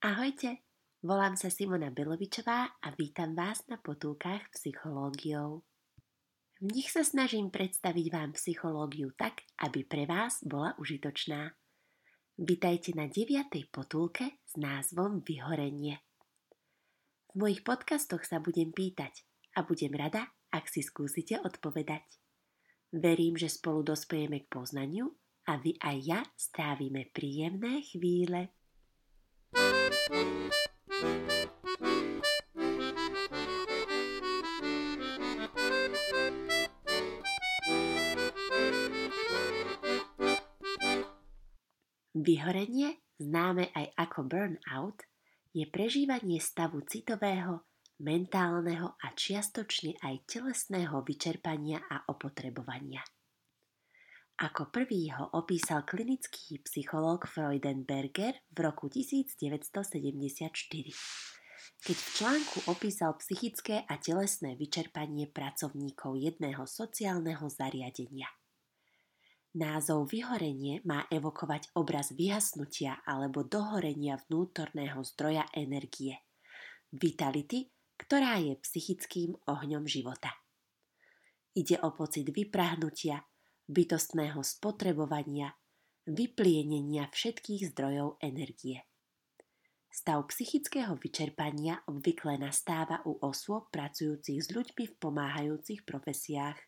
Ahojte, volám sa Simona Belovičová a vítam vás na potulkách psychológiou. V nich sa snažím predstaviť vám psychológiu tak, aby pre vás bola užitočná. Vítajte na 9. potulke s názvom Vyhorenie. V mojich podcastoch sa budem pýtať a budem rada, ak si skúsite odpovedať. Verím, že spolu dospejeme k poznaniu a vy aj ja strávime príjemné chvíle. Vyhorenie, známe aj ako burnout, je prežívanie stavu citového, mentálneho a čiastočne aj telesného vyčerpania a opotrebovania. Ako prvý ho opísal klinický psychológ Freudenberger v roku 1974, keď v článku opísal psychické a telesné vyčerpanie pracovníkov jedného sociálneho zariadenia. Názov vyhorenie má evokovať obraz vyhasnutia alebo dohorenia vnútorného zdroja energie, vitality, ktorá je psychickým ohňom života. Ide o pocit vyprahnutia, bytostného spotrebovania, vyplienenia všetkých zdrojov energie. Stav psychického vyčerpania obvykle nastáva u osôb pracujúcich s ľuďmi v pomáhajúcich profesiách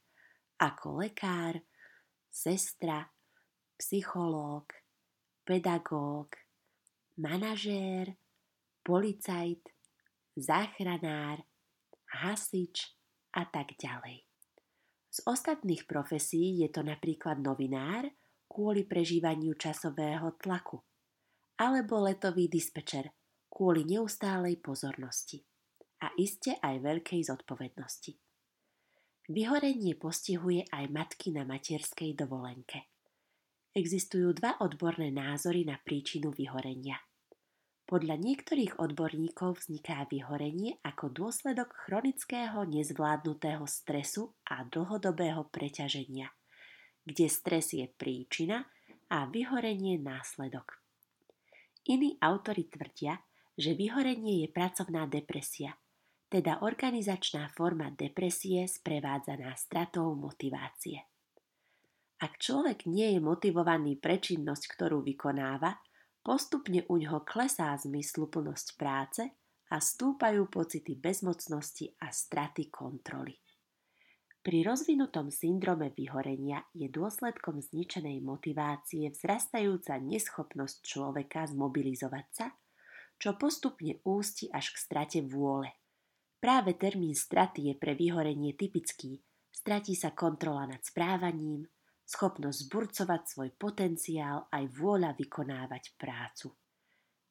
ako lekár, sestra, psychológ, pedagóg, manažér, policajt, záchranár, hasič a tak ďalej. Z ostatných profesí je to napríklad novinár kvôli prežívaniu časového tlaku alebo letový dispečer kvôli neustálej pozornosti a iste aj veľkej zodpovednosti. Vyhorenie postihuje aj matky na materskej dovolenke. Existujú dva odborné názory na príčinu vyhorenia – podľa niektorých odborníkov vzniká vyhorenie ako dôsledok chronického nezvládnutého stresu a dlhodobého preťaženia, kde stres je príčina a vyhorenie následok. Iní autory tvrdia, že vyhorenie je pracovná depresia, teda organizačná forma depresie sprevádzaná stratou motivácie. Ak človek nie je motivovaný pre činnosť, ktorú vykonáva, Postupne u ňoho klesá zmysluplnosť práce a stúpajú pocity bezmocnosti a straty kontroly. Pri rozvinutom syndrome vyhorenia je dôsledkom zničenej motivácie vzrastajúca neschopnosť človeka zmobilizovať sa, čo postupne ústi až k strate vôle. Práve termín straty je pre vyhorenie typický. Stratí sa kontrola nad správaním, schopnosť zburcovať svoj potenciál aj vôľa vykonávať prácu.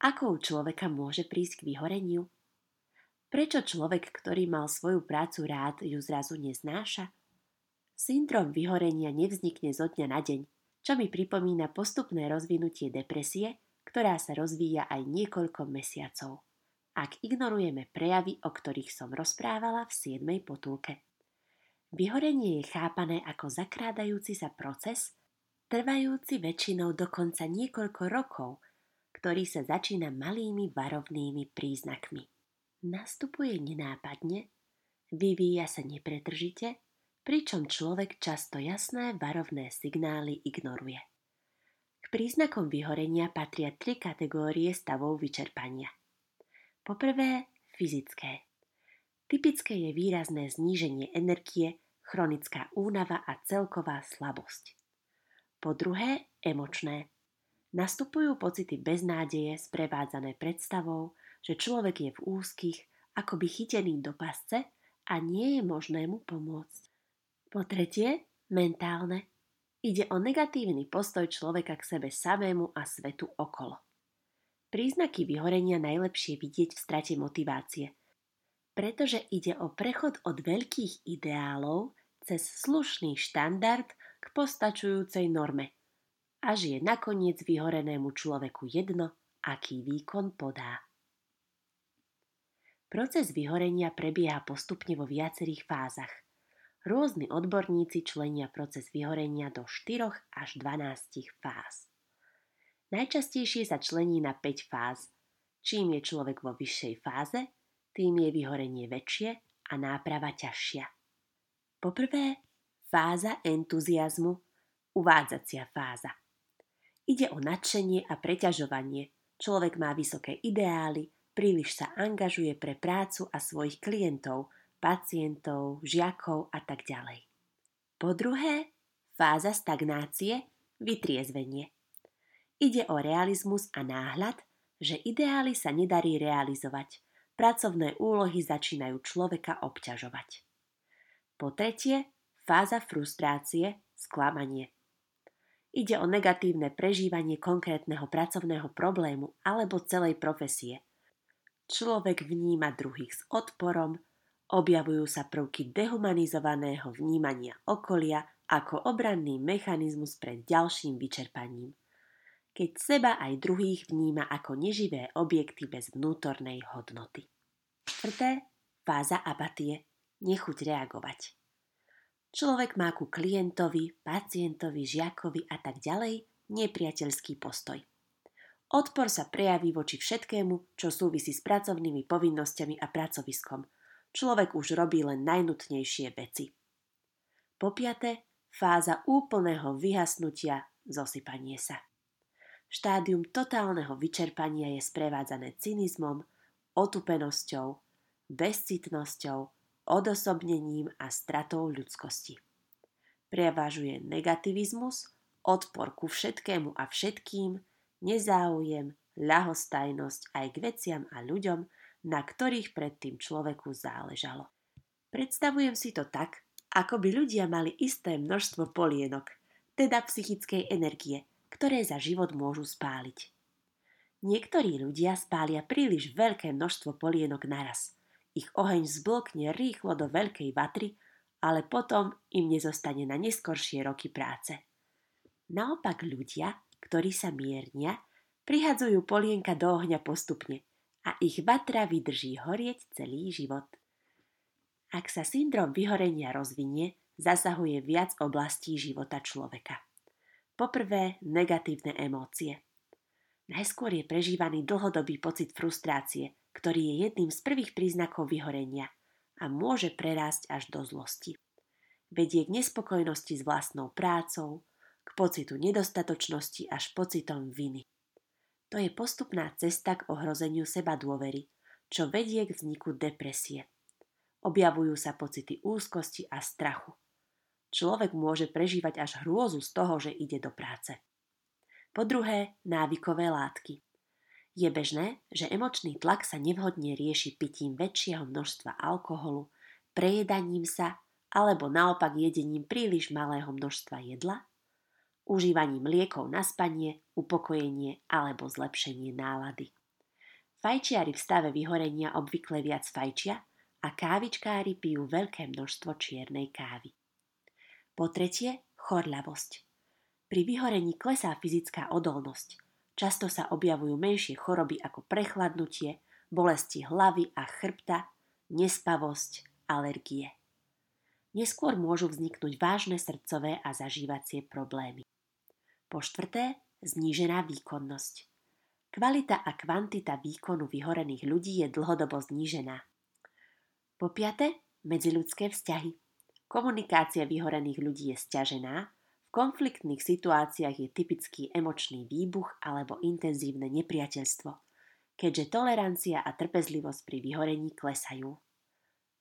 Ako u človeka môže prísť k vyhoreniu? Prečo človek, ktorý mal svoju prácu rád, ju zrazu neznáša? Syndrom vyhorenia nevznikne zo dňa na deň, čo mi pripomína postupné rozvinutie depresie, ktorá sa rozvíja aj niekoľko mesiacov. Ak ignorujeme prejavy, o ktorých som rozprávala v 7. potulke. Vyhorenie je chápané ako zakrádajúci sa proces, trvajúci väčšinou dokonca niekoľko rokov, ktorý sa začína malými varovnými príznakmi. Nastupuje nenápadne, vyvíja sa nepretržite, pričom človek často jasné varovné signály ignoruje. K príznakom vyhorenia patria tri kategórie stavov vyčerpania. Poprvé, fyzické. Typické je výrazné zníženie energie, chronická únava a celková slabosť. Po druhé, emočné. Nastupujú pocity beznádeje sprevádzané predstavou, že človek je v úzkých, akoby chytený do pasce a nie je možné mu pomôcť. Po tretie, mentálne. Ide o negatívny postoj človeka k sebe samému a svetu okolo. Príznaky vyhorenia najlepšie vidieť v strate motivácie – pretože ide o prechod od veľkých ideálov cez slušný štandard k postačujúcej norme, až je nakoniec vyhorenému človeku jedno, aký výkon podá. Proces vyhorenia prebieha postupne vo viacerých fázach. Rôzni odborníci členia proces vyhorenia do 4 až 12 fáz. Najčastejšie sa člení na 5 fáz. Čím je človek vo vyššej fáze, tým je vyhorenie väčšie a náprava ťažšia. Poprvé, fáza entuziasmu, uvádzacia fáza. Ide o nadšenie a preťažovanie. Človek má vysoké ideály, príliš sa angažuje pre prácu a svojich klientov, pacientov, žiakov a tak ďalej. Po druhé, fáza stagnácie, vytriezvenie. Ide o realizmus a náhľad, že ideály sa nedarí realizovať. Pracovné úlohy začínajú človeka obťažovať. Po tretie, fáza frustrácie, sklamanie. Ide o negatívne prežívanie konkrétneho pracovného problému alebo celej profesie. Človek vníma druhých s odporom, objavujú sa prvky dehumanizovaného vnímania okolia ako obranný mechanizmus pred ďalším vyčerpaním keď seba aj druhých vníma ako neživé objekty bez vnútornej hodnoty. Štvrté, fáza apatie, nechuť reagovať. Človek má ku klientovi, pacientovi, žiakovi a tak ďalej nepriateľský postoj. Odpor sa prejaví voči všetkému, čo súvisí s pracovnými povinnosťami a pracoviskom. Človek už robí len najnutnejšie veci. Po piate, fáza úplného vyhasnutia, zosypanie sa. Štádium totálneho vyčerpania je sprevádzané cynizmom, otupenosťou, bezcitnosťou, odosobnením a stratou ľudskosti. Prevažuje negativizmus, odpor ku všetkému a všetkým, nezáujem, ľahostajnosť aj k veciam a ľuďom, na ktorých predtým človeku záležalo. Predstavujem si to tak, ako by ľudia mali isté množstvo polienok, teda psychickej energie, ktoré za život môžu spáliť. Niektorí ľudia spália príliš veľké množstvo polienok naraz. Ich oheň zblokne rýchlo do veľkej vatry, ale potom im nezostane na neskoršie roky práce. Naopak ľudia, ktorí sa miernia, prihadzujú polienka do ohňa postupne a ich vatra vydrží horieť celý život. Ak sa syndrom vyhorenia rozvinie, zasahuje viac oblastí života človeka. Poprvé, negatívne emócie. Najskôr je prežívaný dlhodobý pocit frustrácie, ktorý je jedným z prvých príznakov vyhorenia a môže prerásť až do zlosti. Vedie k nespokojnosti s vlastnou prácou, k pocitu nedostatočnosti až pocitom viny. To je postupná cesta k ohrozeniu seba dôvery, čo vedie k vzniku depresie. Objavujú sa pocity úzkosti a strachu. Človek môže prežívať až hrôzu z toho, že ide do práce. Po druhé, návykové látky. Je bežné, že emočný tlak sa nevhodne rieši pitím väčšieho množstva alkoholu, prejedaním sa alebo naopak jedením príliš malého množstva jedla, užívaním liekov na spanie, upokojenie alebo zlepšenie nálady. Fajčiari v stave vyhorenia obvykle viac fajčia a kávičkári pijú veľké množstvo čiernej kávy. Po tretie, chorľavosť. Pri vyhorení klesá fyzická odolnosť. Často sa objavujú menšie choroby ako prechladnutie, bolesti hlavy a chrbta, nespavosť, alergie. Neskôr môžu vzniknúť vážne srdcové a zažívacie problémy. Po štvrté, znížená výkonnosť. Kvalita a kvantita výkonu vyhorených ľudí je dlhodobo znížená. Po piate, medziľudské vzťahy. Komunikácia vyhorených ľudí je stiažená, konfliktných situáciách je typický emočný výbuch alebo intenzívne nepriateľstvo, keďže tolerancia a trpezlivosť pri vyhorení klesajú.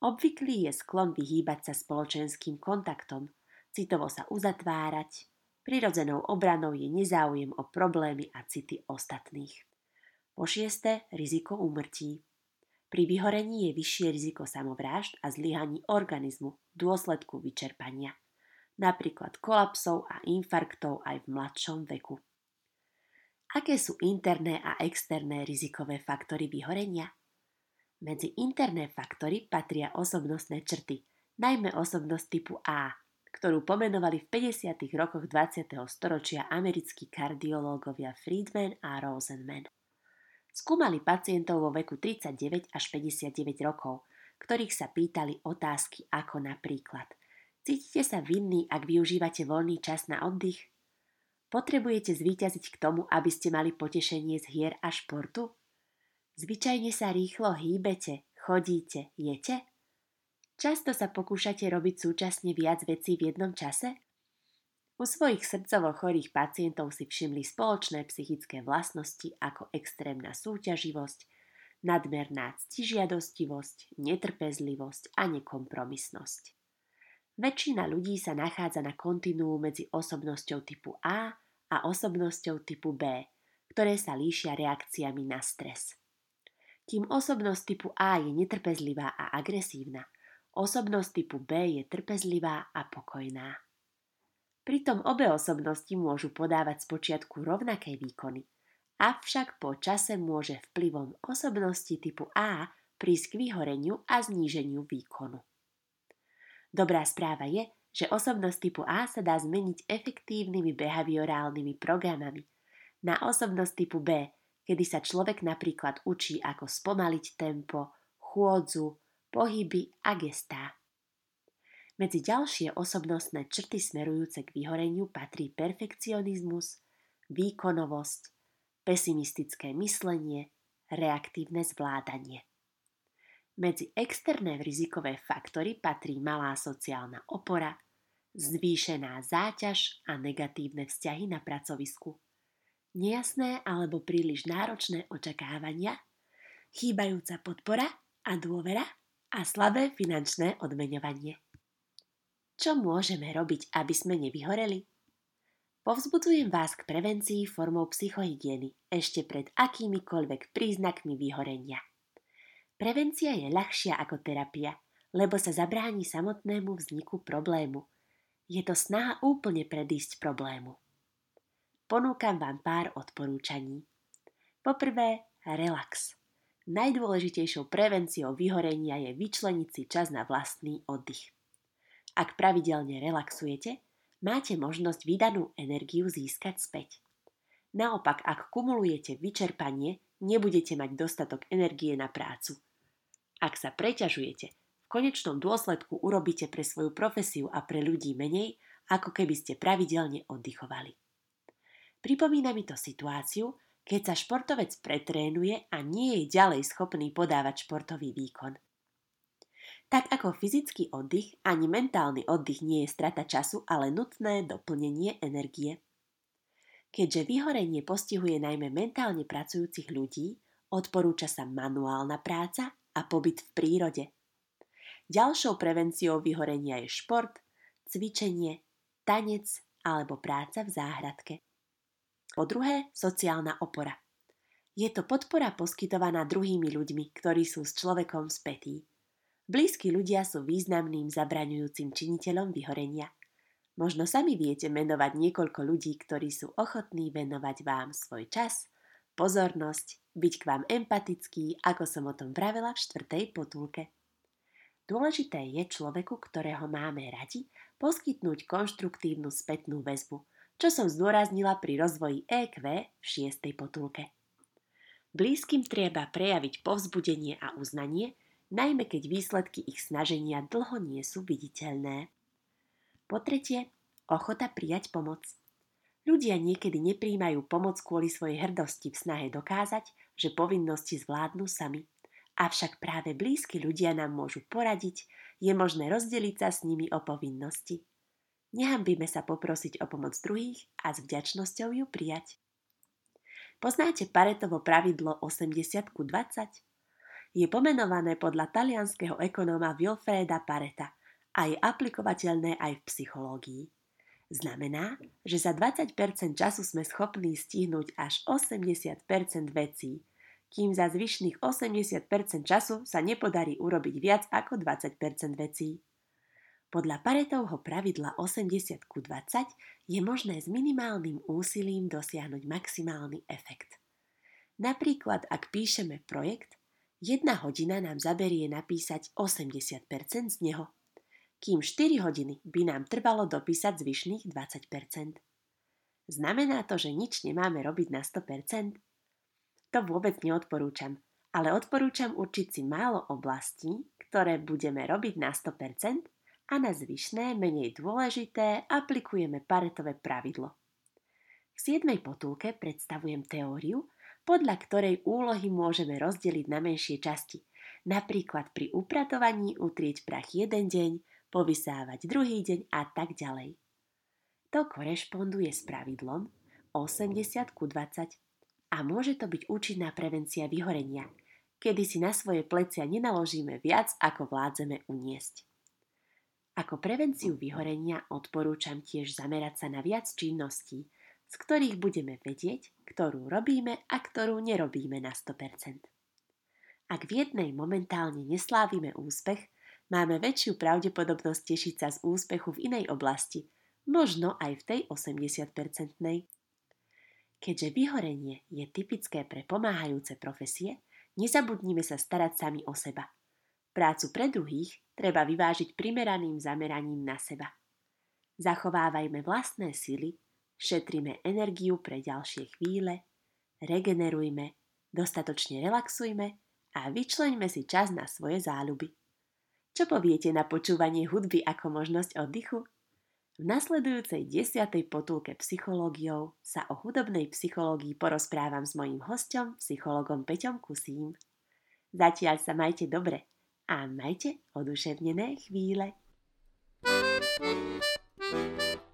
Obvyklý je sklon vyhýbať sa spoločenským kontaktom, citovo sa uzatvárať, prirodzenou obranou je nezáujem o problémy a city ostatných. Po šieste, riziko úmrtí. Pri vyhorení je vyššie riziko samovrážd a zlyhaní organizmu v dôsledku vyčerpania, napríklad kolapsov a infarktov aj v mladšom veku. Aké sú interné a externé rizikové faktory vyhorenia? Medzi interné faktory patria osobnostné črty, najmä osobnosť typu A, ktorú pomenovali v 50. rokoch 20. storočia americkí kardiológovia Friedman a Rosenman. Skúmali pacientov vo veku 39 až 59 rokov, ktorých sa pýtali otázky ako napríklad Cítite sa vinný, ak využívate voľný čas na oddych? Potrebujete zvíťaziť k tomu, aby ste mali potešenie z hier a športu? Zvyčajne sa rýchlo hýbete, chodíte, jete? Často sa pokúšate robiť súčasne viac vecí v jednom čase? U svojich srdcovo chorých pacientov si všimli spoločné psychické vlastnosti ako extrémna súťaživosť, nadmerná ctižiadostivosť, netrpezlivosť a nekompromisnosť. Väčšina ľudí sa nachádza na kontinuu medzi osobnosťou typu A a osobnosťou typu B, ktoré sa líšia reakciami na stres. Kým osobnosť typu A je netrpezlivá a agresívna, osobnosť typu B je trpezlivá a pokojná. Pritom obe osobnosti môžu podávať spočiatku rovnaké výkony, avšak po čase môže vplyvom osobnosti typu A prísť k vyhoreniu a zníženiu výkonu. Dobrá správa je, že osobnosť typu A sa dá zmeniť efektívnymi behaviorálnymi programami na osobnosť typu B, kedy sa človek napríklad učí ako spomaliť tempo, chôdzu, pohyby a gestá. Medzi ďalšie osobnostné črty smerujúce k vyhoreniu patrí perfekcionizmus, výkonovosť, pesimistické myslenie, reaktívne zvládanie. Medzi externé rizikové faktory patrí malá sociálna opora, zvýšená záťaž a negatívne vzťahy na pracovisku, nejasné alebo príliš náročné očakávania, chýbajúca podpora a dôvera a slabé finančné odmeňovanie. Čo môžeme robiť, aby sme nevyhoreli? Povzbudzujem vás k prevencii formou psychohygieny ešte pred akýmikoľvek príznakmi vyhorenia. Prevencia je ľahšia ako terapia, lebo sa zabráni samotnému vzniku problému. Je to snaha úplne predísť problému. Ponúkam vám pár odporúčaní. Poprvé, relax. Najdôležitejšou prevenciou vyhorenia je vyčleniť si čas na vlastný oddych. Ak pravidelne relaxujete, máte možnosť vydanú energiu získať späť. Naopak, ak kumulujete vyčerpanie, nebudete mať dostatok energie na prácu. Ak sa preťažujete, v konečnom dôsledku urobíte pre svoju profesiu a pre ľudí menej, ako keby ste pravidelne oddychovali. Pripomína mi to situáciu, keď sa športovec pretrénuje a nie je ďalej schopný podávať športový výkon. Tak ako fyzický oddych, ani mentálny oddych nie je strata času, ale nutné doplnenie energie. Keďže vyhorenie postihuje najmä mentálne pracujúcich ľudí, odporúča sa manuálna práca a pobyt v prírode. Ďalšou prevenciou vyhorenia je šport, cvičenie, tanec alebo práca v záhradke. Po druhé, sociálna opora. Je to podpora poskytovaná druhými ľuďmi, ktorí sú s človekom spätí. Blízki ľudia sú významným zabraňujúcim činiteľom vyhorenia. Možno sami viete menovať niekoľko ľudí, ktorí sú ochotní venovať vám svoj čas, pozornosť, byť k vám empatický, ako som o tom vravela v štvrtej potulke. Dôležité je človeku, ktorého máme radi, poskytnúť konštruktívnu spätnú väzbu, čo som zdôraznila pri rozvoji EQ v šiestej potulke. Blízkym treba prejaviť povzbudenie a uznanie, najmä keď výsledky ich snaženia dlho nie sú viditeľné. Po tretie, ochota prijať pomoc. Ľudia niekedy nepríjmajú pomoc kvôli svojej hrdosti v snahe dokázať, že povinnosti zvládnu sami. Avšak práve blízki ľudia nám môžu poradiť, je možné rozdeliť sa s nimi o povinnosti. Nehambíme sa poprosiť o pomoc druhých a s vďačnosťou ju prijať. Poznáte Paretovo pravidlo 80 ku 20? je pomenované podľa talianského ekonóma Wilfreda Pareta a je aplikovateľné aj v psychológii. Znamená, že za 20% času sme schopní stihnúť až 80% vecí, kým za zvyšných 80% času sa nepodarí urobiť viac ako 20% vecí. Podľa Paretovho pravidla 80 ku 20 je možné s minimálnym úsilím dosiahnuť maximálny efekt. Napríklad, ak píšeme projekt, Jedna hodina nám zaberie napísať 80% z neho, kým 4 hodiny by nám trvalo dopísať zvyšných 20%. Znamená to, že nič nemáme robiť na 100%? To vôbec neodporúčam, ale odporúčam určiť si málo oblastí, ktoré budeme robiť na 100% a na zvyšné, menej dôležité aplikujeme paretové pravidlo. V 7. potulke predstavujem teóriu, podľa ktorej úlohy môžeme rozdeliť na menšie časti. Napríklad pri upratovaní utrieť prach jeden deň, povysávať druhý deň a tak ďalej. To korešponduje s pravidlom 80 ku 20 a môže to byť účinná prevencia vyhorenia, kedy si na svoje plecia nenaložíme viac, ako vládzeme uniesť. Ako prevenciu vyhorenia odporúčam tiež zamerať sa na viac činností, z ktorých budeme vedieť, ktorú robíme a ktorú nerobíme na 100%. Ak v jednej momentálne neslávime úspech, máme väčšiu pravdepodobnosť tešiť sa z úspechu v inej oblasti, možno aj v tej 80-percentnej. Keďže vyhorenie je typické pre pomáhajúce profesie, nezabudnime sa starať sami o seba. Prácu pre druhých treba vyvážiť primeraným zameraním na seba. Zachovávajme vlastné sily šetríme energiu pre ďalšie chvíle, regenerujme, dostatočne relaxujme a vyčleňme si čas na svoje záľuby. Čo poviete na počúvanie hudby ako možnosť oddychu? V nasledujúcej desiatej potulke psychológiou sa o hudobnej psychológii porozprávam s mojím hostom, psychologom Peťom Kusím. Zatiaľ sa majte dobre a majte oduševnené chvíle. thank you